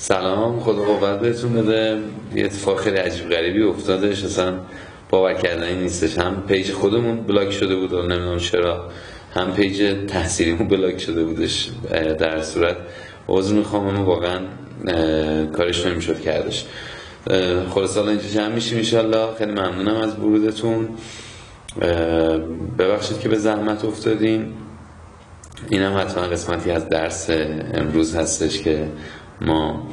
سلام خدا قوت بهتون بده. یه اتفاق خیلی عجیب غریبی افتادش. اصلا باور کردنی نیستش. هم پیج خودمون block شده بود و نمی‌دونم چرا. هم پیج تحصیلیمون block شده بودش در صورت. عذر می‌خوام اما واقعا کارش نمی‌شد کردش. خلاص اینجا جمع میشیم انشالله خیلی ممنونم از ورودتون. ببخشید که به زحمت افتادیم. اینم حتما قسمتی از درس امروز هستش که ما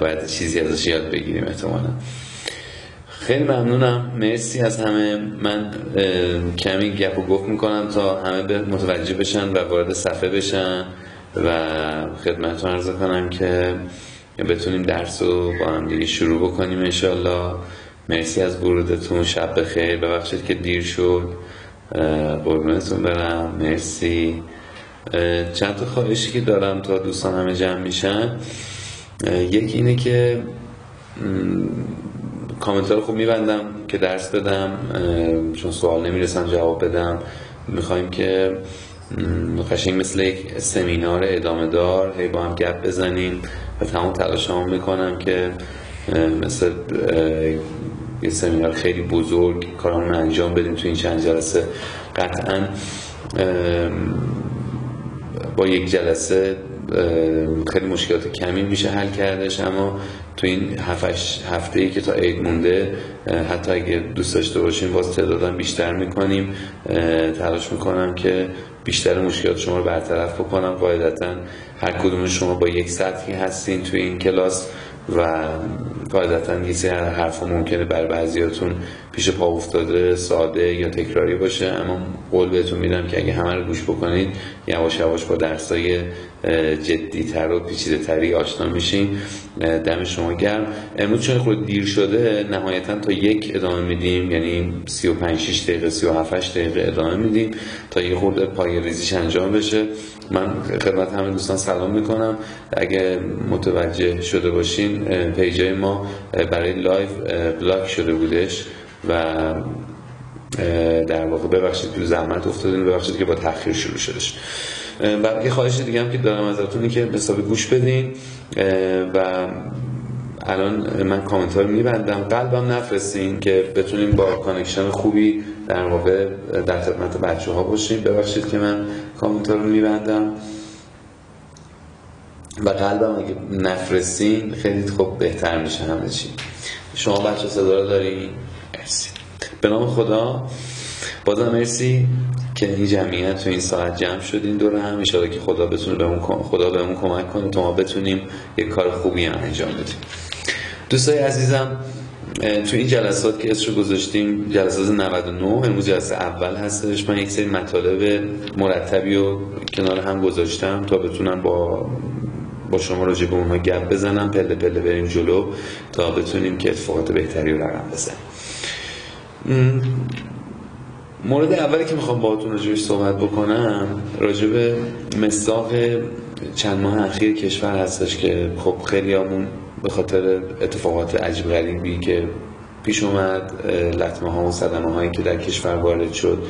باید چیزی ازش یاد بگیریم احتمالا. خیلی ممنونم. مرسی از همه. من کمی گپ و گفت می‌کنم تا همه متوجه بشن و وارد صفحه بشن و خدمتتون عرض کنم که بتونیم درس رو با هم دیگه شروع بکنیم انشالله مرسی از ورودتون. شب بخیر. ببخشید که دیر شد. قربونتون برم. مرسی. چند تا خواهشی که دارم تا دوستان همه جمع میشن. یکی اینه که کامنت رو خوب میبندم که درس بدم چون سوال نمی‌رسم جواب بدم. می‌خوایم که قشنگ مثل یک سمینار ادامه دار هی با هم گپ بزنیم و تمام تلاشمو می‌کنم که مثل یه سمینار خیلی بزرگ کارامون انجام بدیم تو این چند جلسه. قطعا با یک جلسه خیلی مشکلات کمی میشه حل کردش اما تو این هفتش هفته ای که تا عید مونده حتی اگه دوست داشته باشیم باز تعدادم بیشتر می‌کنیم. تلاش می‌کنم که بیشتر مشکلات شما رو برطرف بکنم. قاعدتا هر کدوم شما با یک سطحی هستین تو این کلاس. و قاعدتا یه سری حرف ممکنه بر بعضیاتون پیش پا افتاده ساده یا تکراری باشه. اما قول بهتون میدم که اگه همه رو گوش بکنید یواش یواش با درسای تر و پیچیده تری آشنا میشین. دم شما گرم. امروز چون خود دیر شده نهایتا تا یک ادامه میدیم. یعنی 35 6 دقیقه 37 دقیقه ادامه میدیم تا یه خورده پای ریزیش انجام بشه. من خدمت همه دوستان سلام می‌کنم. اگه متوجه شده باشین پیجای ما برای لایو block شده بودش و در واقع ببخشید تو زحمت افتادین. ببخشید که با تاخیر شروع شدش. یه خواهش دیگه هم که دارم ازتون که خوب گوش بدین. و الان من کامنت رو میبندم. قلبم نفرستین که بتونیم با connection خوبی در واقع در خدمت بچه ها باشیم. ببخشید که من کامنت رو میبندم. و قلبم اگه نفرستین خیلی خوب بهتر میشه همه چی. شما بچه صدا دارین؟ مرسی. به نام خدا. بازم مرسی. که این جمعیت تو این ساعت جمع شدین دور هم ایشالا که خدا بتونه بهمون خدا بهمون کمک کنه تا ما بتونیم یک کار خوبی هم انجام بدیم. دوستای عزیزم تو این جلسات که اسمش گذاشتیم جلسات 99 امروز جلسه اول هستش. من یک سری مطالب مرتبی و کنار هم گذاشتم تا بتونم با با شما راجع به اونها گپ بزنم. پله پله بریم جلو تا بتونیم که اتفاقات بهتری رو رقم بزنیم. مورد اولی که می‌خوام باهاتون راجبش صحبت بکنم راجب مصداق چند ماه اخیر کشور هستش که خب خیلی به خاطر اتفاقات عجیب غریبی که پیش اومد لطمه ها و صدمه هایی که در کشور وارد شد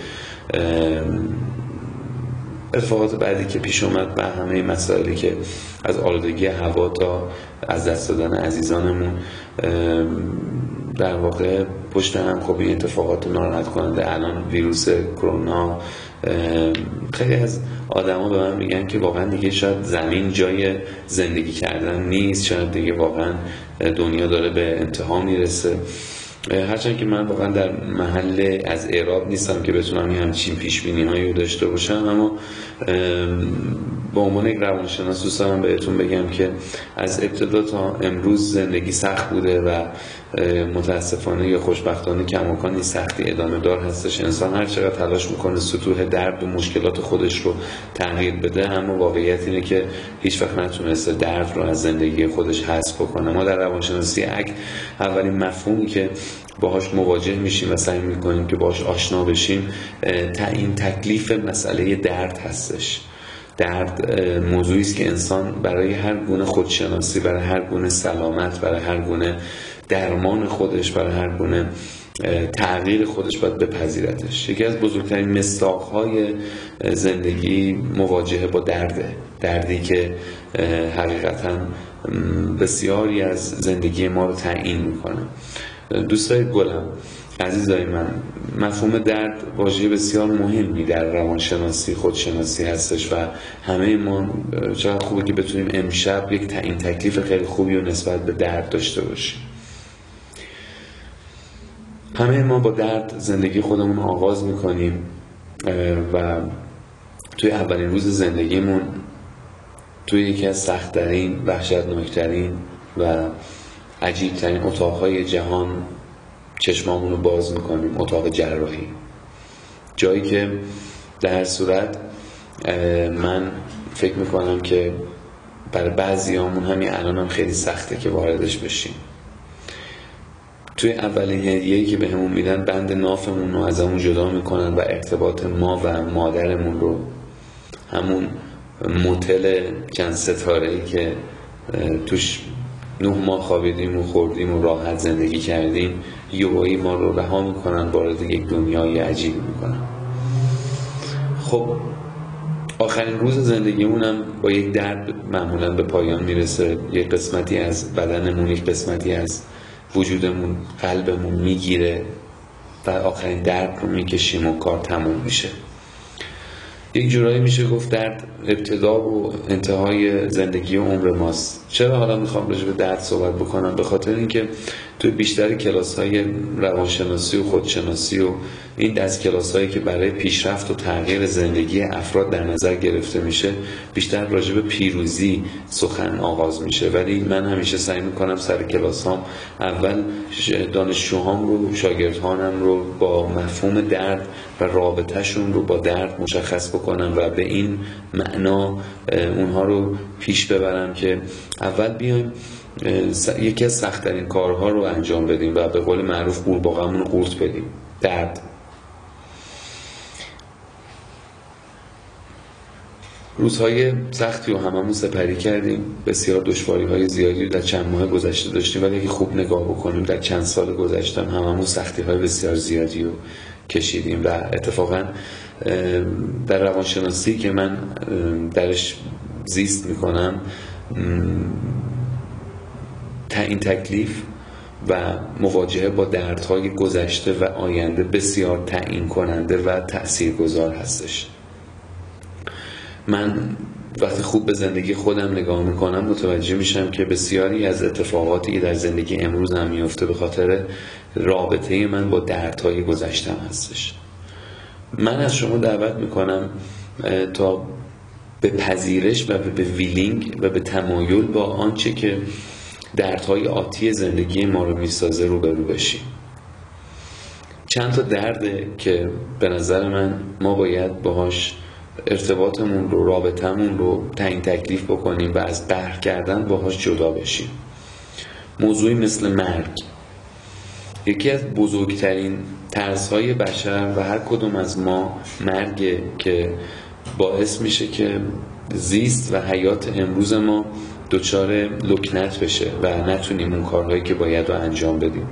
اتفاقات بعدی که پیش اومد و همه مسائلی که از آلودگی هوا تا از دست دادن عزیزانمون در واقع پشت هم خب این اتفاقات ناراحت کننده الان ویروس کرونا خیلی از آدما به من میگن که واقعا دیگه شاید زمین جای زندگی کردن نیست شاید دیگه واقعا دنیا داره به انتها می‌رسه. هرچند که من واقعا در محل از اعراب نیستم که بتونم این همچین پیش بینی هایی رو داشته باشم اما به عنوان یک روانشناس دوست دارم بهتون بگم که از ابتدا تا امروز زندگی سخت بوده و متاسفانه یا خوشبختانه کماکانی سختی ادامه دار هستش. انسان هر چقدر تلاش می‌کنه سطوح درد و مشکلات خودش رو تغییر بده اما واقعیت اینه که هیچ وقت نتونسته درد رو از زندگی خودش حذف بکنه. ما در روانشناسی اک اولین مفهومی که باهاش مواجه میشیم و سعی می‌کنیم که باهاش آشنا بشیم این تکلیف مسئله درد هستش. درد موضوعی است که انسان برای هر گونه خودشناسی برای هر گونه سلامت برای هر گونه درمان خودش برای هر گونه تغییر خودش باید بپذیرتش. یکی از بزرگترین مستاق های زندگی مواجهه با درده. دردی که حقیقتا بسیاری از زندگی ما رو تعیین می‌کنه. دوستای گلم عزیزای من مفهوم درد واژه بسیار مهمی در روانشناسی خودشناسی هستش و همه ما چقدر خوبه که بتونیم امشب یک تعیین تکلیف خیلی خوبی و نسبت به درد داشته باشیم. همه ما با درد زندگی خودمون آغاز می‌کنیم و توی اولین روز زندگیمون توی یکی از سختترین وحشتناکترین و عجیبترین اتاقهای جهان چشمامون رو باز می‌کنیم اتاق جراحی. جایی که در صورت من فکر می‌کنم که برای بعضی همین الان هم خیلی سخته که واردش بشیم. توی اولین هدیه‌ای که بهمون همون میدن بند نافمون رو از همون جدا می‌کنن و ارتباط ما و مادرمون رو. همون موتل چند ستاره ای که توش نه ماه خوابیدیم و خوردیم و راحت زندگی کردیم یوهایی ما رو رها می‌کنن وارد یک دنیای عجیب می‌کنن. خب آخرین روز زندگیمون هم با یک درد معمولا به پایان می‌رسه. یک قسمتی از بدنمون یک قسمتی از وجودمون قلبمون می‌گیره و آخرین درد رو می‌کشیم و کار تموم میشه. یک جورایی میشه گفت درد ابتدا و انتهای زندگی و عمر ماست. چرا حالا می‌خوام راجع به درد صحبت بکنم؟ به خاطر اینکه توی بیشتر کلاس های روانشناسی و خودشناسی و این دست کلاس هایی که برای پیشرفت و تغییر زندگی افراد در نظر گرفته میشه بیشتر راجع به پیروزی سخن آغاز میشه. ولی من همیشه سعی می‌کنم سر کلاس هام اول دانشجوهام رو شاگردهانم رو با مفهوم درد و رابطهشون رو با درد مشخص بکنم و به این معنا اونها رو پیش ببرم که اول بیایم یکی از سختترین کارها رو انجام بدیم و به قول معروف قورباغه‌مون رو قورت بدیم. درد. روزهای سختی و هممون سپری کردیم. بسیار دشواری های زیادی در چند ماه گذشته داشتیم ولی اگه خوب نگاه بکنیم در چند سال گذشته هممون سختی های بسیار زیادی رو کشیدیم و اتفاقا در روانشناسی که من درش زیست می‌کنم تعیین تکلیف و مواجهه با دردهای گذشته و آینده بسیار تعیین کننده و گذار هستش. من وقتی خوب به زندگی خودم نگاه می‌کنم متوجه میشم که بسیاری از اتفاقاتی که در زندگی امروز هم میفته به خاطر رابطه من با دردهای گذشتم هستش. من از شما دعوت می‌کنم تا به پذیرش و به ویلینگ و به تمایل با آنچه که دردهای آتی زندگی ما رو می‌سازه رو برو بشیم. چند تا درده که به نظر من ما باید باهاش ارتباطمون رو رابطمون رو تعیین تکلیف بکنیم و از قهر کردن باهاش جدا بشیم. موضوعی مثل مرگ. یکی از بزرگترین ترسهای بشر و هر کدوم از ما مرگه که باعث میشه که زیست و حیات امروز ما دچار لکنت بشه و نتونیم اون کارهایی که باید رو انجام بدیم.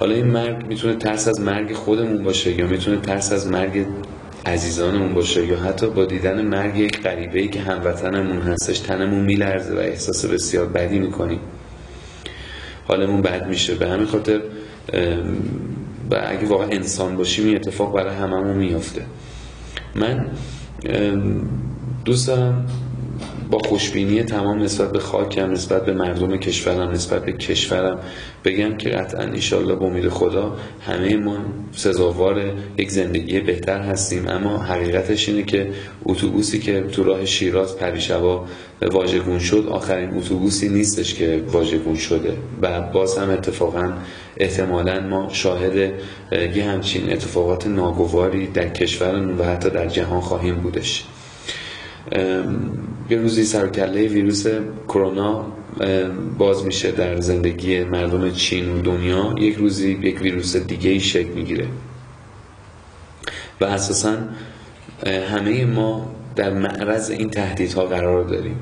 حالا این مرگ می‌تونه ترس از مرگ خودمون باشه یا می‌تونه ترس از مرگ عزیزانمون باشه یا حتی با دیدن مرگ یک غریبه ای که هموطنمون هستش تنمون میلرزه و احساس بسیار بدی می‌کنیم. حالمون بد میشه. به همین خاطر و اگه واقعا انسان باشیم این اتفاق برای هممون میافته. من دوست دارم با خوشبینی تمام نسبت به خاکم نسبت به مردم کشورم نسبت به کشورم. بگم که قطعا ایشالله به امید خدا همه ما سزاوار یک زندگی بهتر هستیم. اما حقیقتش اینه که اتوبوسی که تو راه شیراز پریشبا واژگون شد آخرین اتوبوسی نیستش که واژگون شده. و باز هم اتفاقا احتمالا ما شاهد یه همچین اتفاقات ناگواری در کشورمون و حتی در جهان خواهیم بودش. یه روزی سرکله ویروس کرونا باز میشه در زندگی مردم چین و دنیا. یک روزی یک ویروس دیگه ای شکل می‌گیره. و اساسا همه ما در معرض این تهدیدها قرار داریم.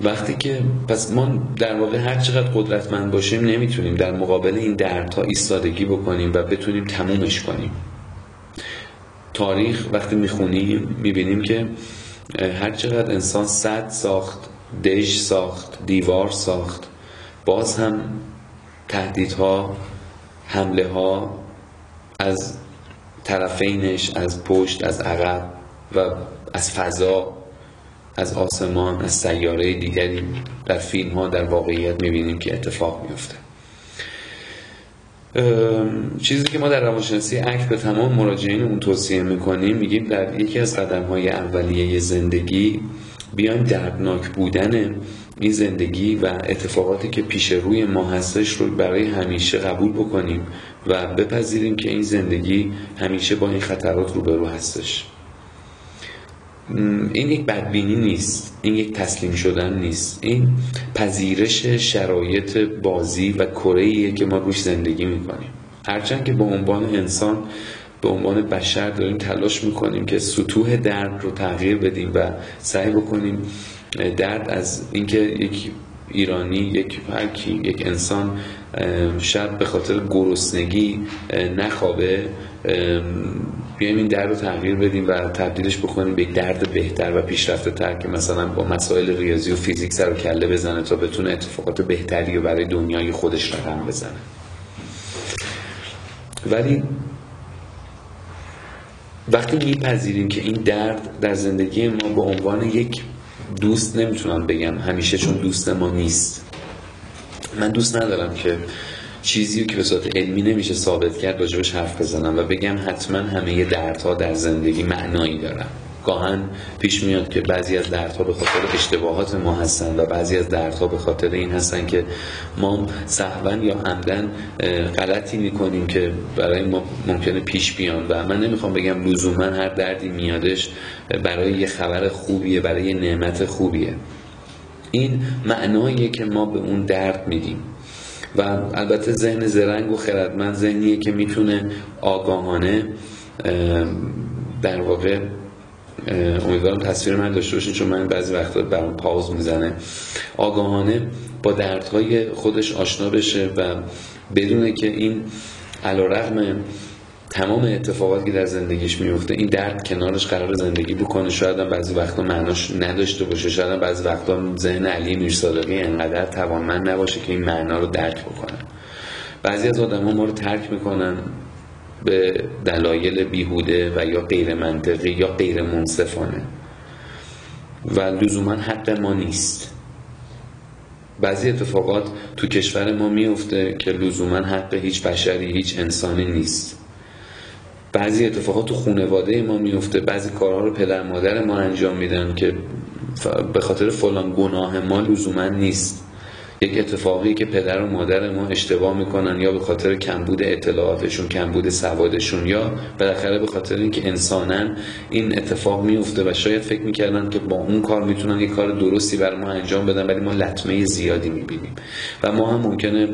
وقتی که پس ما در واقع هر چقدر قدرتمند باشیم نمی‌تونیم در مقابل این دردها ایستادگی بکنیم و بتونیم تمومش کنیم. تاریخ وقتی می‌خونیم می‌بینیم که هر چقدر انسان صد ساخت دژ ساخت دیوار ساخت باز هم تهدیدها حمله ها از طرفینش از پشت از عقب و از فضا از آسمان از سیاره دیگری در فیلم ها در واقعیت می‌بینیم که اتفاق میفته چیزی که ما در روانشناسی اکت به تمام مراجعین اون توصیه می‌کنیم میگیم در یکی از قدم های اولیه زندگی بیایم دردناک بودن این زندگی و اتفاقاتی که پیش روی ما هستش رو برای همیشه قبول بکنیم و بپذیریم که این زندگی همیشه با این خطرات روبرو هستش. این یک بدبینی نیست. این یک تسلیم شدن نیست. این پذیرش شرایط بازی و کره که ما روش زندگی می‌کنیم. هرچند که به عنوان انسان به عنوان بشر داریم تلاش می‌کنیم که سطوح درد رو تغییر بدیم و سعی بکنیم درد از اینکه یک ایرانی یک هرکی یک انسان شب به خاطر گرسنگی نخوابه بیایم این درد رو تغییر بدیم و تبدیلش بکنیم به یک درد بهتر و پیشرفته تر که مثلا با مسائل ریاضی و فیزیک سر و کله بزنه تا بتونه اتفاقات بهتری و برای دنیای خودش رقم بزنه. ولی وقتی میپذیریم که این درد در زندگی ما به عنوان یک دوست نمی‌تونم بگم همیشه چون دوست ما نیست. من دوست ندارم که چیزی که به صورت علمی نمیشه ثابت کرد راجبش حرف بزنم و بگم حتما همه دردها در زندگی معنایی دارن. گاهن پیش میاد که بعضی از دردها به خاطر اشتباهات ما هستن و بعضی از دردها به خاطر این هستن که ما سهوا یا عمدن غلطی می‌کنیم که برای ما ممکنه پیش بیان. و من نمی‌خوام بگم لزوما هر دردی میادش برای یه خبر خوبیه برای یه نعمت خوبیه. این معناییه که ما به اون درد میدیم. و البته ذهن زرنگ و خردمند ذهنیه که می‌تونه آگاهانه در واقع امیدوارم تصویر من داشته باشین چون من بعضی وقتا برام پاوز می‌زنه. آگاهانه با دردهای خودش آشنا بشه و بدونه که این علا رقم تمام اتفاقاتی که در زندگیش میفته این درد کنارش قرار زندگی بکنه. شاید هم بعضی وقتا معناش نداشته باشه. شاید هم بعضی وقتا ذهن علی میرصادقی انقدر توانمند نباشه که این معنا رو درک بکنه. بعضی از آدم ها ما رو ترک می‌کنن به دلایل بیهوده و یا غیر منطقی یا غیر منصفانه و لزوما حق ما نیست. بعضی اتفاقات تو کشور ما میفته که لزوما حق هیچ بشری هیچ انسانی نیست. بعضی اتفاقات تو خانواده ما میفته بعضی کارها رو پدر مادر ما انجام میدن که به خاطر فلان گناه ما لزوما نیست. یک اتفاقی که پدر و مادر ما اشتباه می‌کنن یا به خاطر کمبود اطلاعاتشون کمبود سوادشون یا بالاخره به خاطر اینکه انسانا این اتفاق میفته و شاید فکر می‌کردن که با اون کار می‌تونن یک کار درستی بر ما انجام بدن ولی ما لطمه زیادی می‌بینیم. و ما هم ممکنه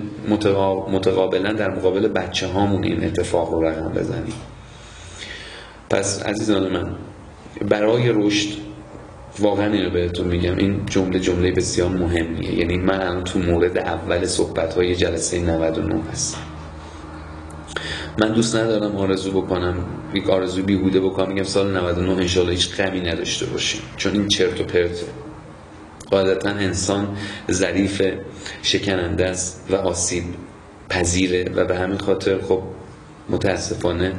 متقابلا در مقابل بچه هامون این اتفاق رو رقم بزنیم. پس عزیزان من برای رشد واقعا اینو بهتون میگم این جمله جمله بسیار مهمیه. یعنی من الان تو مورد اول صحبت های جلسه 99 هستم. من دوست ندارم آرزو بکنم یک آرزو بیهوده بکنم میگم سال 99 انشالله هیچ غمی نداشته باشیم. چون این چرت و پرته. قاعدتا انسان ظریف شکننده است و آسیب پذیره و به همین خاطر خب متاسفانه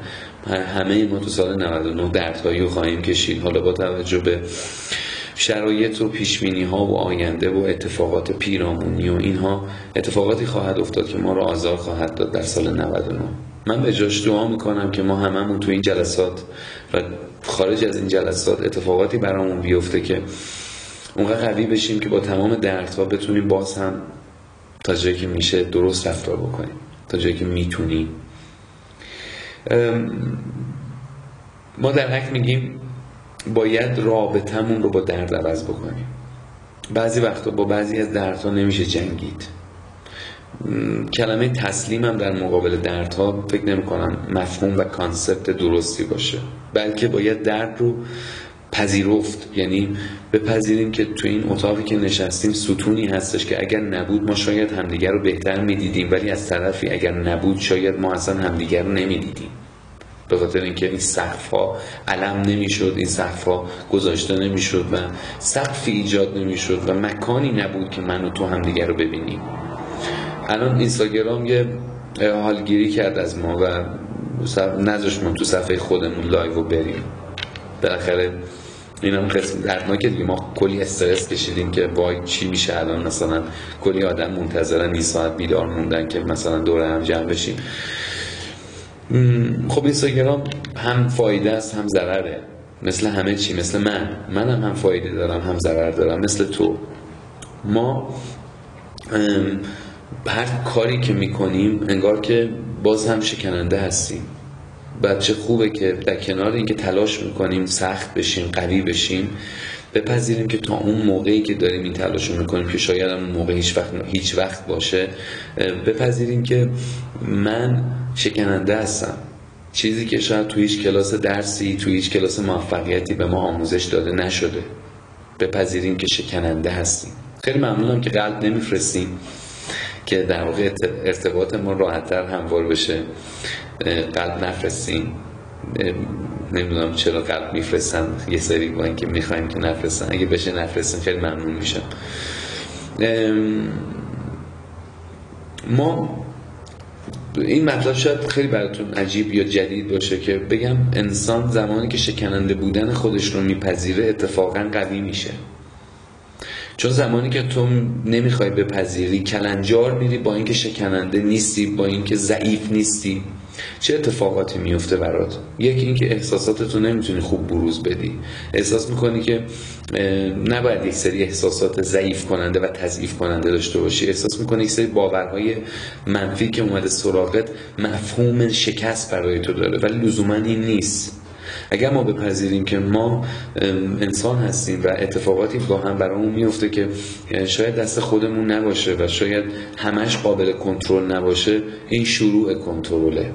همه ما تو سال 99 دردهایی رو خواهیم کشید. حالا با توجه به شرایط و پیشبینی ها و آینده و اتفاقات پیرامونی و اینها اتفاقاتی خواهد افتاد که ما رو آزار خواهد داد در سال 99 من به جاش دعا می‌کنم که ما هممون تو این جلسات و خارج از این جلسات اتفاقاتی برامون بیفته که اونقدر قوی بشیم که با تمام دردها بتونیم باز هم تا جایی که میشه درست رفتار بکنیم تا جایی که می‌تونیم ما در حق میگیم باید رابطمون رو با درد عوض بکنیم. بعضی وقتا با بعضی از دردها نمیشه جنگید. کلمه تسلیم هم در مقابل دردها فکر نمی کنم مفهوم و کانسپت درستی باشه. بلکه باید درد رو پذیرفت. یعنی بپذیریم که تو این اتاقی که نشستیم ستونی هستش که اگر نبود ما شاید همدیگر رو بهتر می‌دیدیم ولی از طرفی اگر نبود شاید ما اصلا همدیگر رو نمی‌دیدیم. به خاطر اینکه این سقف ها علم نمی‌شد این سقف ها گذاشته نمی‌شد و سقفی ایجاد نمی‌شد و مکانی نبود که من و تو هم دیگر رو ببینیم. الان اینستاگرام یه حالگیری کرد از ما و نذاشت من تو صفحه خودمون لایو رو بریم. بالاخره این هم قسمت دردناکه دیگه. ما کلی استرس کشیدیم که وای چی میشه الان مثلا. کلی آدم منتظرن این ساعت بیدار موندن که مثلا دور هم جمع بشیم. خب اینستاگرام هم فایده است هم ضرره. مثل همه چی مثل من. منم هم فایده دارم هم ضرر دارم. مثل تو. ما هر کاری که می‌کنیم انگار که باز هم شکننده هستیم. بچه خوبه که در کنار اینکه تلاش می‌کنیم سخت بشیم قوی بشیم بپذیریم که تا اون موقعی که داریم این تلاش رو می‌کنیم که شاید اون موقع هیچ وقت, هیچ وقت باشه بپذیریم که من شکننده هستم. چیزی که شاید تو هیچ کلاس درسی تو هیچ کلاس موفقیتی به ما آموزش داده نشده. بپذیریم که شکننده هستیم. خیلی ممنونم که قلب نمیفرستیم که در واقع ارتباط ما راحتتر هموار بشه. قلب نفرستیم نمی‌دونم چرا قلب میفرستن. یه سری با اینکه می‌خوایم که نفرستن. اگه بشه نفرستن خیلی ممنون میشم. ما این مطلب شاید خیلی براتون عجیب یا جدید باشه که بگم انسان زمانی که شکننده بودن خودش رو میپذیره اتفاقا قوی میشه. چون زمانی که تو نمی‌خوای بپذیری کلنجار میری با اینکه شکننده نیستی با اینکه ضعیف نیستی. چه اتفاقاتی میفته برات؟ یکی اینکه احساساتتو نمی‌تونی خوب بروز بدی. احساس می‌کنی که نباید یک سری احساسات ضعیف کننده و تضعیف کننده داشته باشی. احساس می‌کنی یک سری باورهای منفی که اومده سراغت مفهوم شکست برای تو داره. ولی لزوما این نیست. اگر ما بپذیریم که ما انسان هستیم و اتفاقاتی با هم برامون میفته که شاید دست خودمون نباشه و شاید همش قابل کنترل نباشه این شروع کنترله.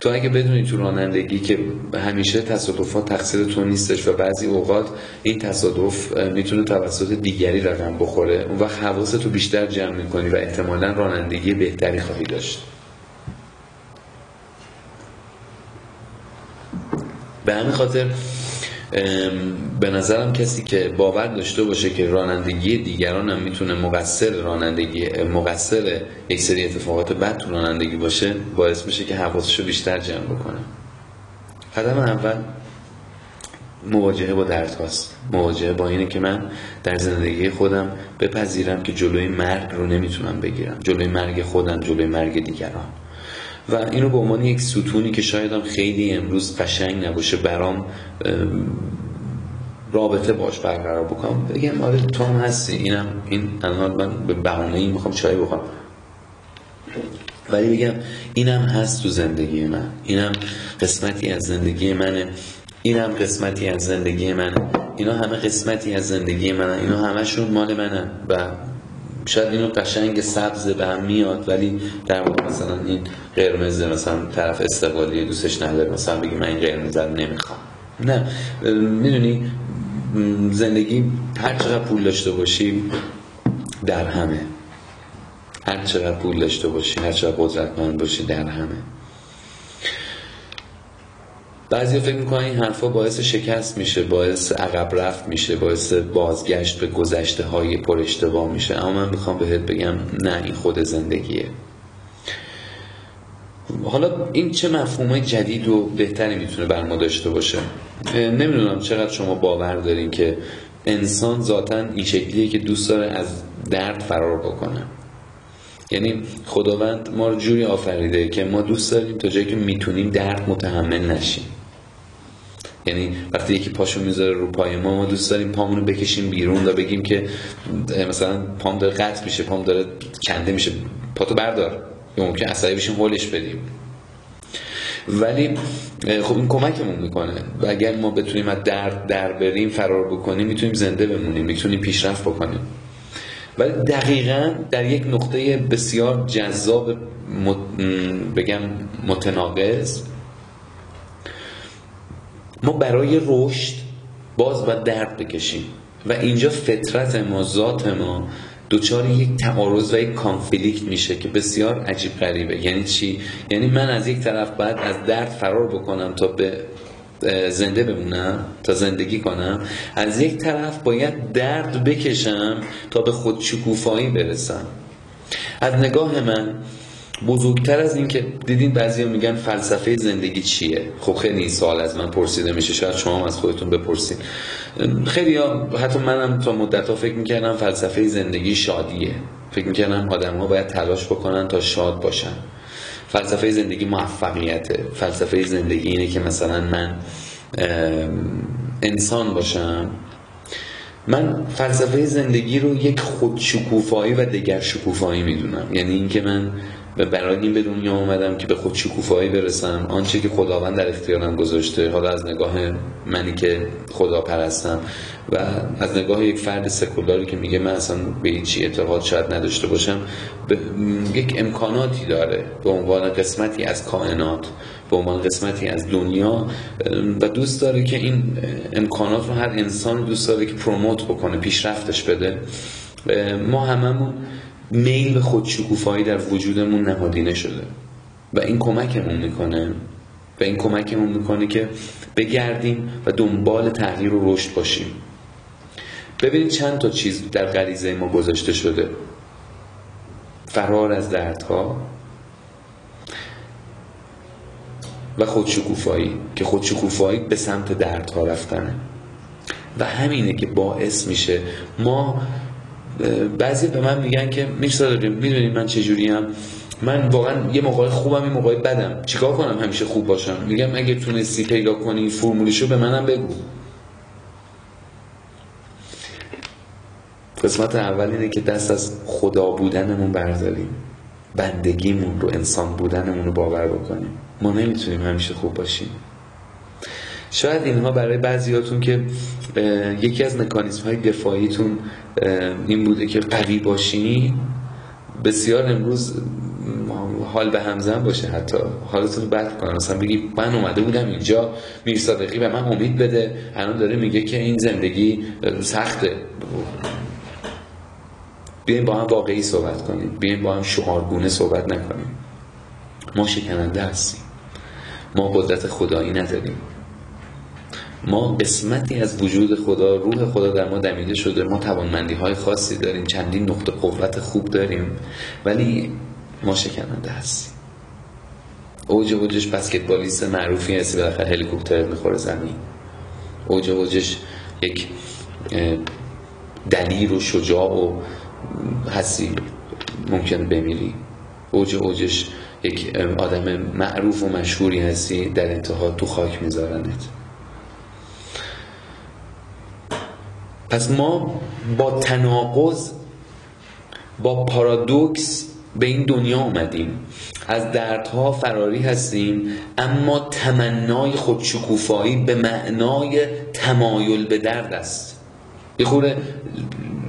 تو اگه بدونی تو رانندگی که همیشه تصادفات تقصیر تو نیستش و بعضی اوقات این تصادف می‌تونه توسط دیگری رقم بخوره اون وقت حواستو بیشتر جمع می‌کنی و احتمالا رانندگی بهتری خواهی داشت. به همین خاطر به نظرم کسی که باور داشته باشه که رانندگی دیگران هم می‌تونه مقصر رانندگی مقصر یک سری اتفاقات بد تو رانندگی باشه باعث میشه که حواسش رو بیشتر جمع بکنه. قدم اول مواجهه با درد هاست مواجهه با اینه که من در زندگی خودم بپذیرم که جلوی مرگ رو نمی‌تونم بگیرم. جلوی مرگ خودم جلوی مرگ دیگران. و اینو به عنوان یک ستونی که شاید هم خیلی امروز قشنگ نباشه برام رابطه باش برقرار بکنم. بگم آره تو هم هستی. اینم این الان من به بهانه ای می‌خوام چای بخورم. ولی بگم اینم هست تو زندگی من. اینم قسمتی از زندگی منه. اینم قسمتی از زندگی منه. اینا همه قسمتی از زندگی منه اینا همشون مال منه و شاید اینو قشنگ سبز به هم میاد ولی در مورد مثلا این قرمز مثلا طرف استقلالی دوستش نداره مثلا بگی من این قرمز رو نمی‌خوام. نه. می‌دونی زندگی هر چقدر پول داشته باشی در همه. هر چقدر پول داشته باشی هر چقدر قدرتمند باشی در همه. بعضی فکر می‌کنن این حرفا باعث شکست میشه باعث عقب رفت میشه باعث بازگشت به گذشته های پر اشتباه میشه. اما من می‌خوام بهت بگم نه این خود زندگیه. حالا این چه مفهوم جدید و بهتری می‌تونه بر ما داشته باشه؟ نمی‌دونم چقدر شما باور دارین که انسان ذاتا این شکلیه که دوست داره از درد فرار بکنه. یعنی خداوند ما رو جوری آفریده که ما دوست داریم تا جایی که می‌تونیم درد متحمل نشیم. یعنی وقتی یکی پاشو می‌ذاره رو پای ما ما دوست داریم پامون بکشیم بیرون و بگیم که مثلا پام داره قطع میشه پام داره کنده میشه پاتو بردار. یا ممکن عصبی بشیم هولش بدیم. ولی خب این کمکمون می‌کنه. و اگر ما بتونیم از درد در بریم فرار بکنیم می‌تونیم زنده بمونیم می‌تونیم پیشرفت بکنیم. ولی دقیقا در یک نقطه بسیار جذاب بگم متناقض ما برای رشد باز و درد بکشیم. و اینجا فطرت ما ذات ما دوچار یک تعارض و یک کانفلیکت میشه که بسیار عجیب غریبه. یعنی چی؟ یعنی من از یک طرف باید از درد فرار بکنم تا به زنده بمونم تا زندگی کنم. از یک طرف باید درد بکشم تا به خودشکوفایی برسم. از نگاه من بزرگتر از این که دیدین بعضی میگن فلسفه زندگی چیه؟ خب خیلی سوال از من پرسیده میشه. شاید شما هم از خودتون بپرسید خیلی ها حتی منم تا مدت ها فکر می‌کردم فلسفه زندگی شادیه. فکر می‌کردم آدم ها باید تلاش بکنن تا شاد باشن. فلسفه زندگی موفقیته. فلسفه زندگی اینه که مثلا من انسان باشم. من فلسفه زندگی رو یک خودشکوفایی و دگر شکوفایی می‌دونم. یعنی اینکه من و برای این به دنیا آمدم که به خود شکوفایی برسم. آنچه که خداوند در اختیارم گذاشته. حالا از نگاه منی که خدا پرستم و از نگاه یک فرد سکولاری که میگه من اصلا به هیچی اعتقاد شاید نداشته باشم به یک امکاناتی داره. به عنوان قسمتی از کائنات به عنوان قسمتی از دنیا. و دوست داره که این امکانات رو هر انسان دوست داره که پروموت بکنه پیشرفتش بده. ما هممون میل به خودشکوفایی در وجودمون نهادینه شده. و این کمکمون می‌کنه. و این کمکمون می‌کنه که بگردیم و دنبال تغییر و رشد باشیم. ببینید چند تا چیز در غریزه ما گذاشته شده. فرار از دردها و خودشکوفایی که خودشکوفایی به سمت دردها رفتنه. و همینه که باعث میشه ما بعضی به من میگن که داریم می‌دونی من چجوری هم من واقعا یه موقع خوبم یه موقع بدم. چیکار کنم همیشه خوب باشم؟ میگم اگه تونستی پیدا کنی فرمولیشو به منم بگو. قسمت اول اینه که دست از خدا بودنمون برداریم. بندگیمون رو انسان بودنمون رو باور بکنیم. ما نمی‌تونیم همیشه خوب باشیم. شاید اینها برای بعضیاتون که یکی از مکانیزم های دفاعیتون این بوده که قوی باشی بسیار امروز حال به همزن باشه. حتی حالتون بد کنم مثلا بگی من اومده بودم اینجا میر صادقی به من امید بده. الان داره میگه که این زندگی سخته. بیایم با هم واقعی صحبت کنیم. بیایم با هم شعارگونه صحبت نکنیم. ما شکننده هستیم. ما قدرت خدایی نداریم. ما قسمتی از وجود خدا روح خدا در ما دمیده شده. ما توانمندی های خاصی داریم چندین نقطه قوت خوب داریم ولی ما شکننده هستیم. اوج اوجش بسکتبالیست معروفی هستی بالاخره هلیکوپتر می‌خوره زمین. اوج اوجش یک دلیر و شجاع و هستی ممکن بمیری. اوج اوجش یک آدم معروف و مشهوری هستی در انتها تو خاک میذارنت. پس ما با تناقض با پارادوکس به این دنیا آمدیم از دردها فراری هستیم اما تمنای خودشکوفایی به معنای تمایل به درد است. یه خوره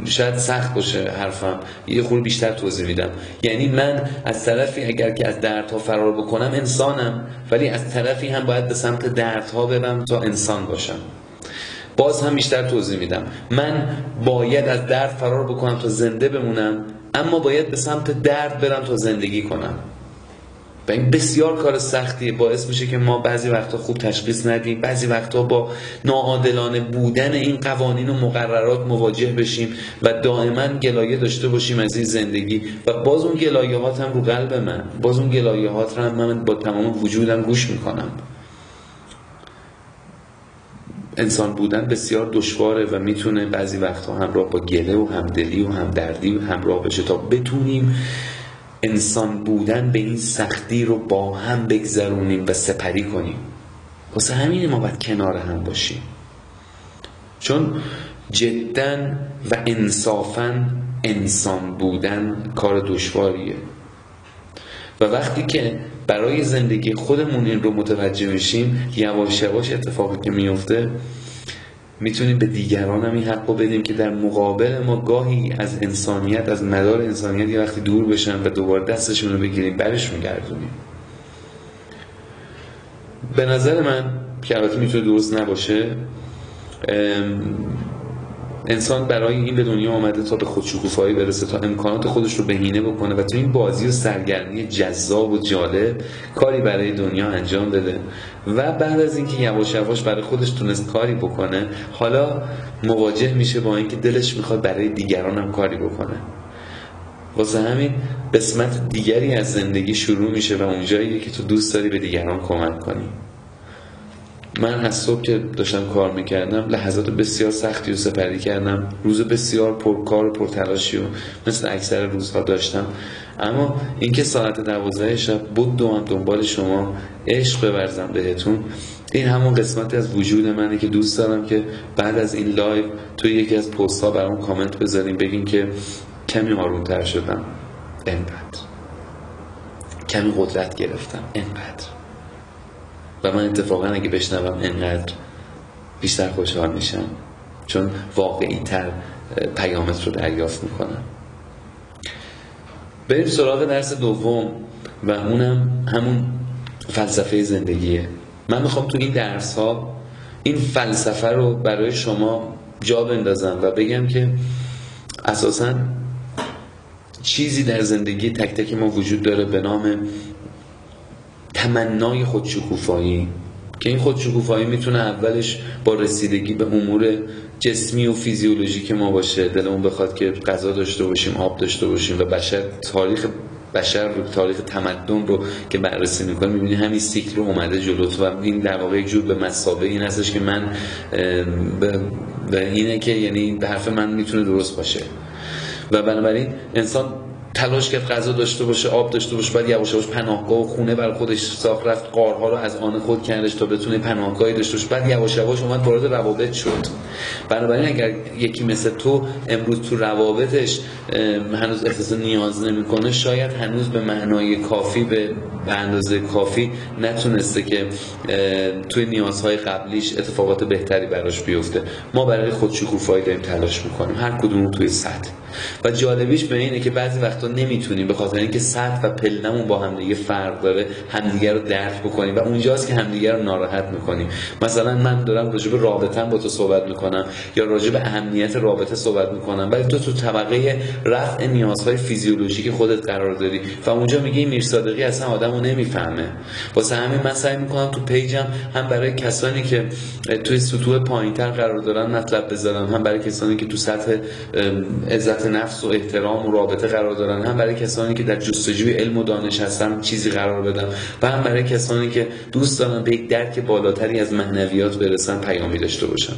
شاید سخت باشه حرفم یه خور بیشتر توضیح میدم. یعنی من از طرفی اگر که از دردها فرار بکنم انسانم ولی از طرفی هم باید به سمت دردها برم تا انسان باشم. باز هم بیشتر توضیح میدم. من باید از درد فرار بکنم تا زنده بمونم اما باید به سمت درد برم تا زندگی کنم. و این بسیار کار سختیه. باعث میشه که ما بعضی وقتا خوب تشخیص ندیم بعضی وقتا با ناعادلانه بودن این قوانین و مقررات مواجه بشیم و دائما گلایه داشته باشیم از این زندگی. و باز اون گلایهات هم رو قلب من باز اون گلایهات رو هم من با تمام وجودم گوش می‌کنم. انسان بودن بسیار دشواره و می‌تونه بعضی وقتها همراه با گله و همدلی و همدردی و همراه بشه تا بتونیم انسان بودن به این سختی رو با هم بگذرونیم و سپری کنیم. واسه همین ما باید کنار هم باشیم. چون جدا و انصافا انسان بودن کار دشواریه. و وقتی که برای زندگی خودمون این رو متوجه میشیم یواش یواش اتفاقی که میفته می‌تونیم به دیگران هم این حق بدیم که در مقابل ما گاهی از انسانیت از مدار انسانیت یه وقتی دور بشن و دوباره دستشون رو بگیریم برش میگردونیم. به نظر من که البته می‌تونه درست نباشه انسان برای این به دنیا آمده تا به خودشکوفایی برسه تا امکانات خودش رو بهینه بکنه و تو این بازی و سرگرمی جذاب و جالب کاری برای دنیا انجام بده. و بعد از اینکه یواش یواش برای خودش تونست کاری بکنه حالا مواجه میشه با اینکه دلش می‌خواد برای دیگران هم کاری بکنه. واسه همین قسمت دیگری از زندگی شروع میشه و اونجاییه که تو دوست داری به دیگران کمک کنی. من از صبح که داشتم کار می‌کردم لحظات بسیار سختی و سپری کردم. روز بسیار پرکار و پرتلاشی و مثل اکثر روزها داشتم. اما اینکه ساعت دوازده شب بود اومدم دنبال شما عشق بورزم بهتون. این همون قسمتی از وجود منه که دوست دارم که بعد از این لایو توی یکی از پست ها برام کامنت بذارین بگین که کمی آرومتر شدم. انقدر. کمی قدرت گرفتم. انقدر. و من اتفاقا اگه بشنوم انقدر بیشتر خوشحال میشم. چون واقعی تر پیامت رو دریافت می‌کنم. بریم سراغ درس دوم و اونم همون فلسفه زندگیه. من می‌خوام تو این درس ها این فلسفه رو برای شما جا بندازم و بگم که اساسا چیزی در زندگی تک تک ما وجود داره به نام تمنای خودشکوفایی. که این خودشکوفایی می‌تونه اولش با رسیدگی به امور جسمی و فیزیولوژیک ما باشه دلمون بخواد که غذا داشته باشیم آب داشته باشیم و بشر تاریخ بشر رو تاریخ تمدن رو که بررسی می‌کنه می‌بینی همین سیکل رو اومده جلوت و این در واقع جور به مسابقه این هستش که من و اینه که یعنی به حرف من می‌تونه درست باشه. و بنابراین انسان تلاش کرد غذا داشته باشه آب داشته باشه بعد یواش یواش پناهگاه و خونه بر خودش ساخت رفت قارها رو از آن خود کردش تا بتونه پناهگاهی داشته باشه. بعد یواش یواش اومد وارد روابط شد. بنابراین اگر یکی مثل تو امروز تو روابطش هنوز احساس نیاز نمی‌کنه شاید هنوز به معنای کافی به اندازه کافی نتونسته که توی نیازهای قبلیش اتفاقات بهتری براش بیفته. ما برای خودشکوفایی داریم تلاش می‌کنیم. هر کدوم توی سطح. و جالبیش به اینه که بعضی وقتا نمی‌تونیم به خاطر اینکه سطح و پلنمون با همدیگه فرق داره همدیگه رو درک بکنیم و اونجاست که همدیگه رو ناراحت می‌کنیم. مثلا من دارم راجع به رابطم با تو صحبت می‌کنم یا راجع به اهمیت رابطه صحبت می‌کنم ولی تو تو طبقه رفع نیازهای فیزیولوژیک خودت قرار داری و اونجا میگه میر صادقی اصلا آدمو نمی‌فهمه. واسه همین من سعی می‌کنم تو پیجم هم برای کسانی که توی سطوح پایینتر قرار دارن مطلب بذارم هم برای کسانی که تو سطح عزت نفس و احترام و رابطه قرار دارن هم برای کسانی که در جستجوی علم و دانش هستن چیزی قرار بدم و هم برای کسانی که دوست دارن به یک درک بالاتری از معنویات برسن پیامی داشته باشن.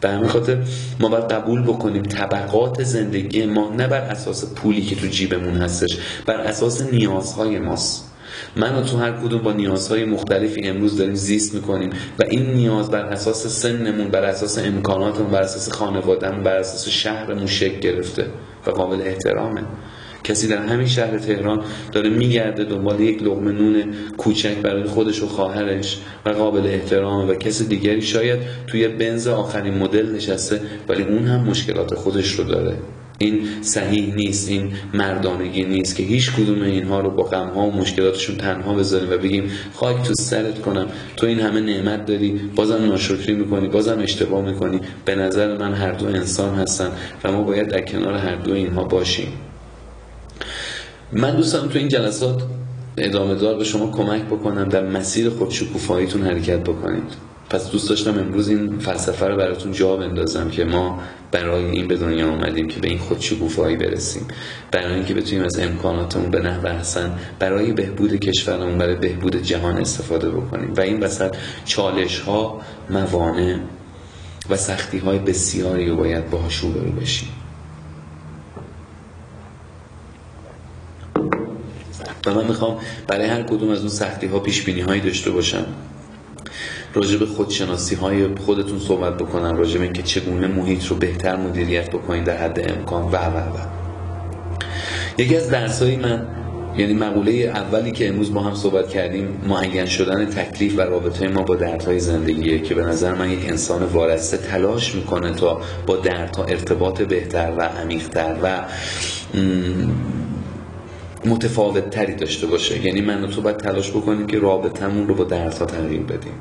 به همین خاطر ما باید قبول بکنیم طبقات زندگی ما نه بر اساس پولی که تو جیبمون هستش بر اساس نیازهای ماست. من و تو هر کدوم با نیازهای مختلفی امروز داریم زیست می‌کنیم و این نیاز بر اساس سنمون بر اساس امکاناتمون بر اساس خانوادهمون بر اساس شهرمون شکل گرفته و قابل احترامه. کسی در همین شهر تهران داره میگرده دنبال یک لغمه نون کوچک برای خودش و خواهرش و قابل احترام و کسی دیگری. شاید توی بنز آخرین مدل نشسته ولی اون هم مشکلات خودش رو داره. این صحیح نیست این مردانگی نیست که هیچ کدوم اینها رو با غمها و مشکلاتشون تنها بذاریم و بگیم خاک تو سرت کنم. تو این همه نعمت داری بازم ناشکری می‌کنی بازم اشتباه می‌کنی. به نظر من هر دو انسان هستن و ما باید در کنار هر دو اینها باشیم. من دوستم تو این جلسات ادامه دار به شما کمک بکنم در مسیر خودشکوفاییتون حرکت بکنید. پس دوست داشتم امروز این فلسفه رو براتون جا بندازم که ما برای این به دنیا آمدیم که به این خودشکوفایی برسیم. برای اینکه بتونیم از امکاناتمون به نحو احسن برای بهبود کشورمون برای بهبود جهان استفاده بکنیم. و این وسط چالش ها موانع و سختی های بسیاری رو باید باهاش روبرو بشیم. و من می‌خوام برای هر کدوم از اون سختی ها پیش بینی هایی داشته باشم. راجع به خودشناسی های خودتون صحبت بکنم راجع به اینکه چگونه محیط رو بهتر مدیریت بکنید در حد امکان و و و. یکی از درسایی من یعنی مقوله اولی که امروز با هم صحبت کردیم معین شدن تکلیف و رابطه ما با دردهای زندگیه که به نظر من یک انسان وارسته تلاش می‌کنه تا با دردها ارتباط بهتر و عمیقتر و متفاوت تری داشته باشه. یعنی من و تو باید تلاش بکنیم که رابطمون رو با دردها تغییر بدیم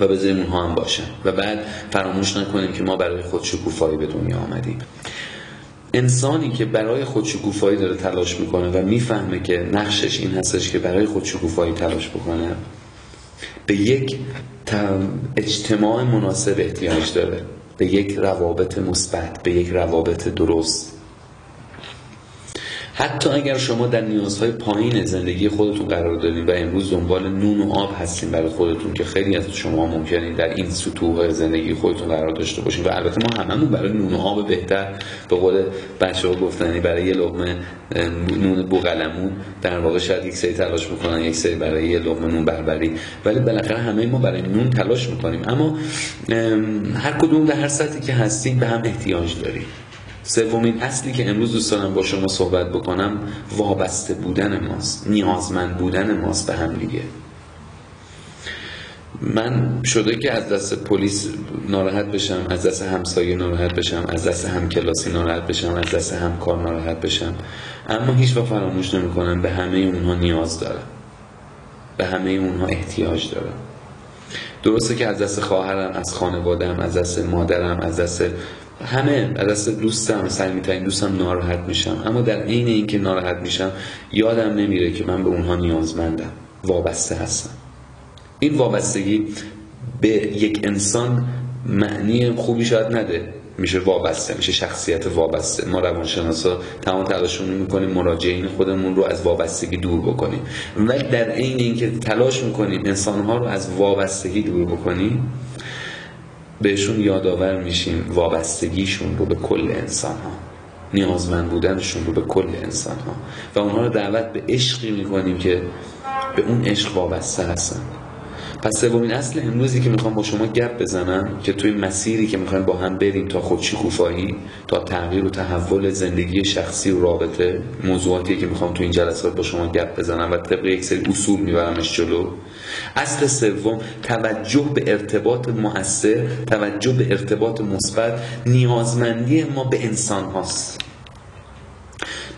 و بذاریم اونها هم باشن و بعد فراموش نکنیم که ما برای خودشکوفایی به دنیا آمدیم. انسانی که برای خودشکوفایی داره تلاش می‌کنه و می‌فهمه که نقشش این هستش که برای خودشکوفایی تلاش بکنه به یک اجتماع مناسب احتیاج داره. به یک روابط مثبت به یک روابط درست. حتی اگر شما در نیازهای پایین زندگی خودتون قرار دارین و امروز دنبال نون و آب هستین برای خودتون که خیلی از شما ممکنه در این سطوح زندگی خودتون قرار داشته باشین و البته ما هممون برای نون و آب بهتر. به قول بچه ها گفتنی برای یه لقمه نون بوغلمون در واقع شاید یک سری تلاش می‌کنن یک سری برای یه لقمه نون بربری ولی بالاخره همه ما برای نون تلاش می‌کنیم. اما هر کدوم در هر سطحی که هستیم به هم احتیاج داریم سومین اصلی که امروز دوست دارم با شما صحبت بکنم وابسته بودن ماست نیازمند بودن ماست به هم دیگه. من شده که از دست پلیس ناراحت بشم از دست همسایه ناراحت بشم از دست همکلاسی ناراحت بشم از دست همکار ناراحت بشم. اما هیچ وقت فراموش نمی‌کنم به همه اونها نیاز دارم. به همه اونها احتیاج دارم. درسته که از دست خواهرم از خانوادم از دست مادرم از دست همه دست دوستم صمیمیترین دوستم ناراحت میشم. اما در عین اینکه ناراحت میشم یادم نمیره که من به اونها نیازمندم. وابسته هستم. این وابستگی به یک انسان معنی خوبی شاید نده. میشه وابسته میشه شخصیت وابسته. ما روانشناسا تمام تلاشمون می‌کنیم مراجعین خودمون رو از وابستگی دور بکنیم. ولی در عین اینکه تلاش می‌کنیم انسانها رو از وابستگی دور بکنیم بهشون یادآور میشیم وابستگیشون رو به کل انسان ها نیازمند بودنشون رو به کل انسان ها و اونها رو دعوت به عشقی می‌کنیم که به اون عشق وابسته هستن. پس سومین اصل امروزی که می‌خوام با شما گپ بزنم که توی مسیری که می‌خوایم با هم بریم تا خودشکوفایی تا تغییر و تحول زندگی شخصی و رابطه موضوعاتی که می‌خوام تو این جلسات با شما گپ بزنم و طبق یک سری اصول میبرمش جلو. اصل سوم توجه به ارتباط مؤثر توجه به ارتباط مثبت نیازمندی ما به انسان هاست.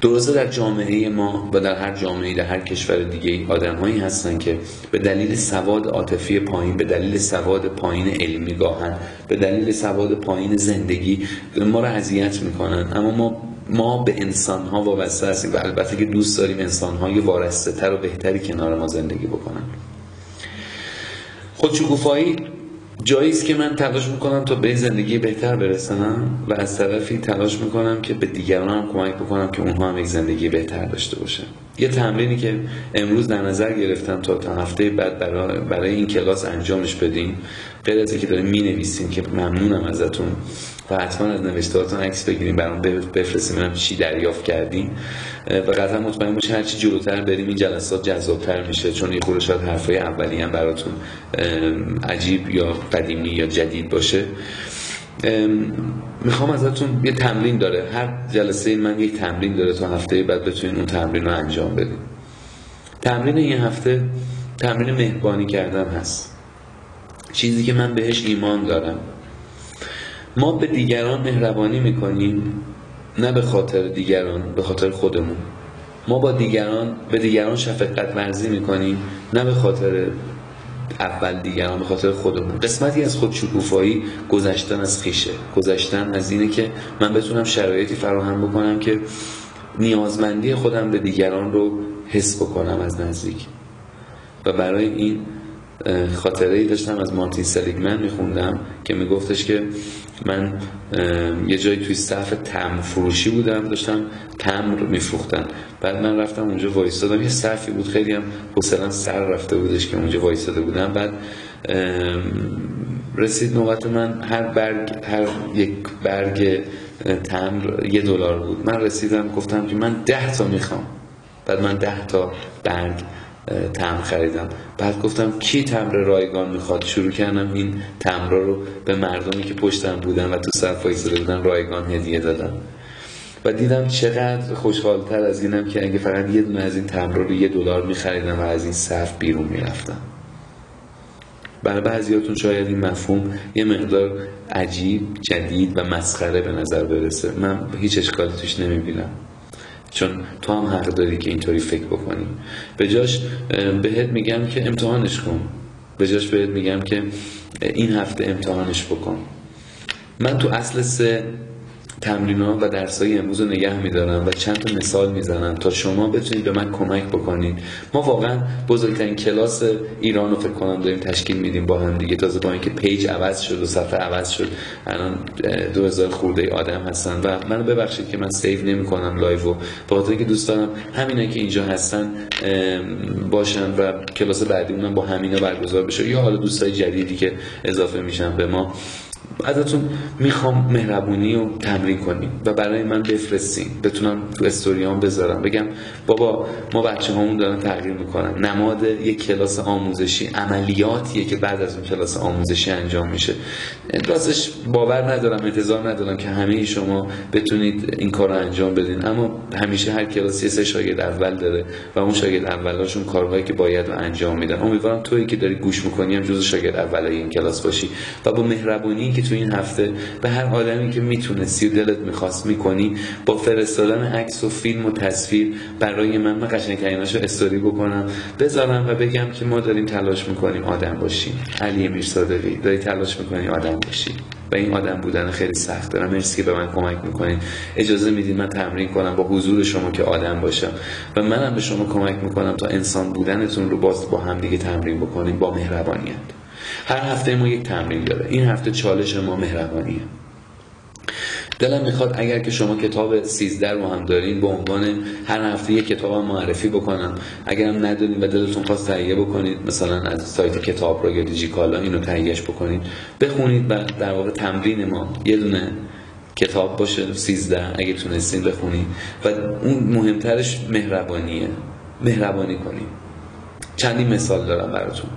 درسته در جامعه ما و در هر جامعه در هر کشور دیگه آدم هایی هستن که به دلیل سواد عاطفی پایین به دلیل سواد پایین علمی گاهن به دلیل سواد پایین زندگی ما رو اذیت می‌کنن. اما ما ما به انسان ها وابسته هستیم و البته که دوست داریم انسان های وارسته تر و بهتری کنار ما زندگی بکنن. خودشکوفایی جایی است که من تلاش می‌کنم تا به زندگی بهتر برسنم و از طرفی تلاش می‌کنم که به دیگران هم کمک بکنم که اونها هم یک زندگی بهتر داشته باشه یه تمرینی که امروز در نظر گرفتم تا تا هفته بعد برای, برای این کلاس انجامش بدیم غیر از که داریم می نویسیم که ممنونم ازتون. و حتما از نوشتهاتون عکس بگیریم برام بفرستیم ببینم چی دریافت کردیم و قطعا مطمئن باشه هرچی جلوتر بریم این جلسات جذابتر میشه چون این خورده شاید حرفای اولی هم براتون عجیب یا قدیمی یا جدید باشه. می‌خوام ازتون یه تمرین داره. هر جلسه من یک تمرین داره تا هفته بعد بتونین اون تمرین رو انجام بدیم تمرین این هفته تمرین مهربانی کردن هست. چیزی که من بهش ایمان دارم. ما به دیگران مهربانی می‌کنیم نه به خاطر دیگران به خاطر خودمون. ما با دیگران به دیگران شفقت ورزی می‌کنیم نه به خاطر اول دیگران به خاطر خودمون. قسمتی از خود شکوفایی گذشتن از خیشه. گذشتن از اینه که من بتونم شرایطی فراهم بکنم که نیازمندی خودم به دیگران رو حس بکنم از نزدیک. و برای این خاطره ای داشتم از مارتین سلیگمن میخوندم که میگفتش که من یه جایی توی صف تمر فروشی بودم داشتم تمر میفروختن. بعد من رفتم اونجا وایستادم. یه صفی بود خیلی هم حسلا سر رفته بودش که اونجا وایستاده بودم. بعد رسید نوبت من هر برگ هر یک برگ تمر یه دلار بود. من رسیدم گفتم که من ده تا می‌خوام. بعد من ده تا برگ تمر خریدم. بعد گفتم کی تمر رایگان می‌خواد؟ شروع کردم این تمر رو به مردمی که پشتم بودن و تو صف وایساده بودن رایگان هدیه دادم. و دیدم چقدر خوشحالتر از اینم که اگه فقط یه دونه از این تمر رو یه دلار میخریدم و از این صف بیرون می‌رفتم. برای بعضیاتون شاید این مفهوم یه مقدار عجیب جدید و مسخره به نظر برسه. من هیچ اشکالی توش نمی‌بینم. چون تو هم حق داری که اینطوری فکر بکنی. به جاش بهت میگم که امتحانش کن. به جاش بهت میگم که این هفته امتحانش بکن. من تو اصل سه تمرین ها و درس های امروز رو نگه میدارم و چند تا مثال می‌زنم تا شما بتونید به من کمک بکنید. ما واقعا بزرگترین کلاس ایران رو فکر کنم داریم تشکیل میدیم با هم دیگه. تازه با اینکه پیج عوض شد و صفحه عوض شد الان 2000 خورده آدم هستن و منو ببخشید که من save نمی کنم لایو و با که دوست دارم همینایی که اینجا هستن باشن و کلاس بعدی با همینا برگزار بشه. یا حالا دوستای جدیدی که اضافه میشن به ما. ازتون می‌خوام مهربونی رو تمرین کنیم و برای من بفرستین. بتونم تو استوریام بذارم. بگم بابا ما بچه هامون دارن تغییر می‌کنن. نماد یک کلاس آموزشی عملیاتیه که بعد از اون کلاس آموزشی انجام میشه. راستش باور ندارم انتظار ندارم که همه شما بتونید این کار رو انجام بدین. اما همیشه هر کلاسی سه شاگرد اول داره و اون شاگرد اولاشون کارهایی که باید انجام میدن. امیدوارم تویی که داری گوش می‌کنی هم جزو شاگرد اولای این کلاس باشی. و با مهربونی که تو این هفته به هر آدمی که می‌تونستی و دلت می‌خواست می‌کنی با فرستادن عکس و فیلم و تصویر برای من من قشنگتریناشو استوری بکنم بذارم و بگم که ما داریم تلاش می‌کنیم آدم باشیم. علی میرصادقی داری تلاش می‌کنی آدم باشی. و این آدم بودن خیلی سخت دارم مرسی که به من کمک می‌کنین. اجازه میدین من تمرین کنم با حضور شما که آدم باشم. و منم به شما کمک می‌کنم تا انسان بودنتون رو باز با هم دیگه تمرین بکنیم. با مهربانیت. هر هفته ما یک تمرین داره. این هفته چالش ما مهربانیه. دلم می‌خواد اگر که شما کتاب 13 رو هم دارین به عنوان هر هفته یک کتاب معرفی بکنم. اگر هم ندارین و دلتون خواست تهیه بکنید مثلا از سایت کتاب رو یا دیجیکالا اینو تهیهش بکنید بخونید و در واقع تمرین ما یه دونه کتاب باشه 13 اگه تونستین بخونید. و اون مهمترش مهربانیه. مهربانی کنید. چندین مثال دارم براتون.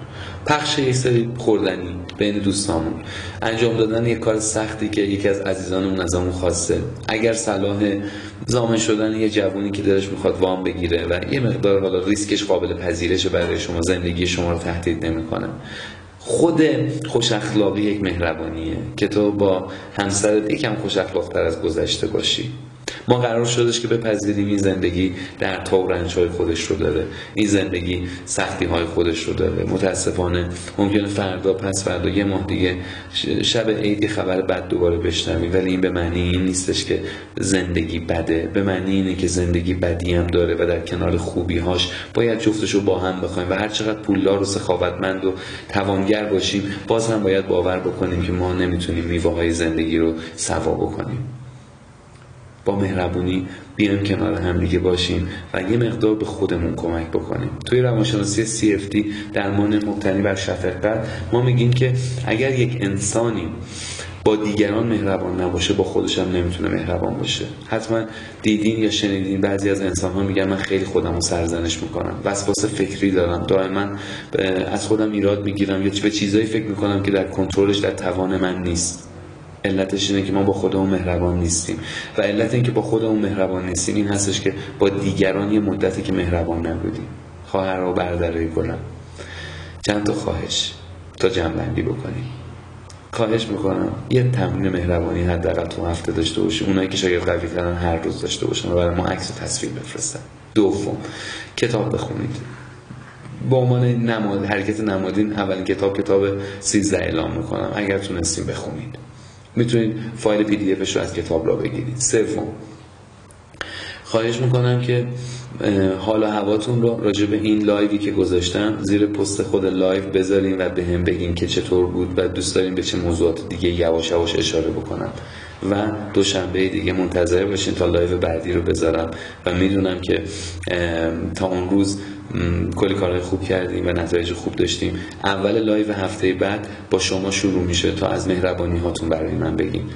پخش یک سری خوردنی بین دوستامون. انجام دادن یک کار سختی که یکی از عزیزانمون از همون خواسته. اگر صلاح زامن شدن یه جوونی که دلش می‌خواد وام بگیره و یه مقدار حالا ریسکش قابل پذیرش برای شما زندگی شما رو تهدید نمی‌کنه. خود خوش اخلاقی یک مهربانیه که تو با همسرت یکم خوش اخلاقتر از گذشته باشی. ما قرار شدش که بپذیریم این زندگی در تا و های خودش رو داره. این زندگی سختی های خودش رو داره. متاسفانه ممکنه فردا پس فردا یه ماه دیگه شب عید خبر بد دوباره بشنویم. ولی این به معنی این نیستش که زندگی بده. به معنی اینه که زندگی بدی هم داره و در کنار خوبی هاش باید جفتش رو با هم بخوایم و هر چقدر پولدار و سخاوتمند و توانگر باشیم باز هم باید باور بکنیم که ما نمی‌تونیم میوه های زندگی رو سوا بکنیم. با مهربونی بیایم کنار هم دیگه باشیم و یه مقدار به خودمون کمک بکنیم. توی روانشناسی CFT درمان مبتنی بر شفقت ما میگیم که اگر یک انسانی با دیگران مهربان نباشه با خودش هم نمی‌تونه مهربان باشه. حتما دیدین یا شنیدین بعضی از انسان ها میگن من خیلی خودم رو سرزنش می‌کنم. وسواس فکری دارم. دائما از خودم ایراد می‌گیرم یا به چیزایی فکر می‌کنم که در کنترلش در توان من نیست. علتش اینه که ما با خودمون مهربان نیستیم. و علت اینکه با خودمون مهربان نیستیم این هستش که با دیگران یه مدتی که مهربان نبودیم. خواهر و برادرای گلم. چند تا خواهش تا جنبندی بکنیم. خواهش می‌کنم یه تمرین مهربانی حداقل تو هفته داشته باشیم. اونایی که شاید قوی کردن هر روز داشته باشن و برای ما عکس و تصویر بفرستن. دوم کتاب بخونید. با عنوان نماد حرکت نمادین اولین کتاب کتاب 13 اعلام می‌کنم. اگر تونستیم بخونید. می‌تونید فایل پی دی افش رو از کتاب را بگیرید. سوم. خواهش می‌کنم که حال و هواتون رو راجع به این لایوی که گذاشتم زیر پست خود لایو بذارین و به هم بگین که چطور بود و دوست داریم به چه موضوعات دیگه یواش یواش اشاره بکنم. و دوشنبه دیگه منتظر باشین تا لایو بعدی رو بذارم. و می‌دونم که تا اون روز کلی کارهای خوب کردیم و نتایج خوب داشتیم. اول لایو هفته بعد با شما شروع میشه تا از مهربانی هاتون برای من بگیم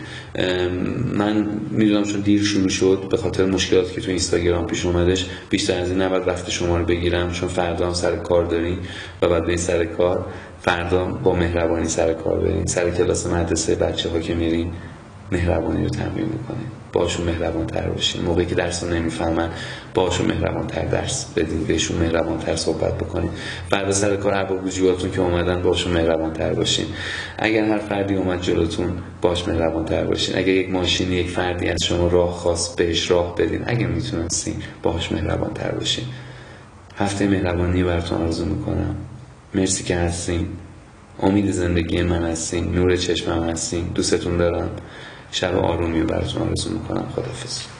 من می‌دونم چون دیر شروع شد به خاطر مشکلاتی که تو اینستاگرام پیش اومدش بیشتر از این نباید وقت شما رو بگیرم چون فردا هم سر کار داریم و بعد به سر کار. فردا با مهربانی سر کار بریم. سر کلاس مدرسه بچه ها که میریم مهربانی رو تمرین می‌کنیم. باشون مهربان تر باشین. موقعی که درس رو نمی‌فهمن باشون مهربان تر درس بدین بهشون مهربان تر صحبت بکنین. بعد سر کار ارباب وجوداتون که اومدن باشون مهربان تر باشین. اگر هر فردی اومد جلوتون باش مهربان تر باشین. اگر یک ماشینی یک فردی از شما راه خواست بهش راه بدین. اگر می‌تونستین باش مهربان تر باشین. هفته مهربانی براتون آرزو می‌کنم. مرسی که هستین. امید زندگی من هستین. نور چشمم هستین. دوستتون دارم. شب آرومی براتون آرزو می‌کنم. خدافظ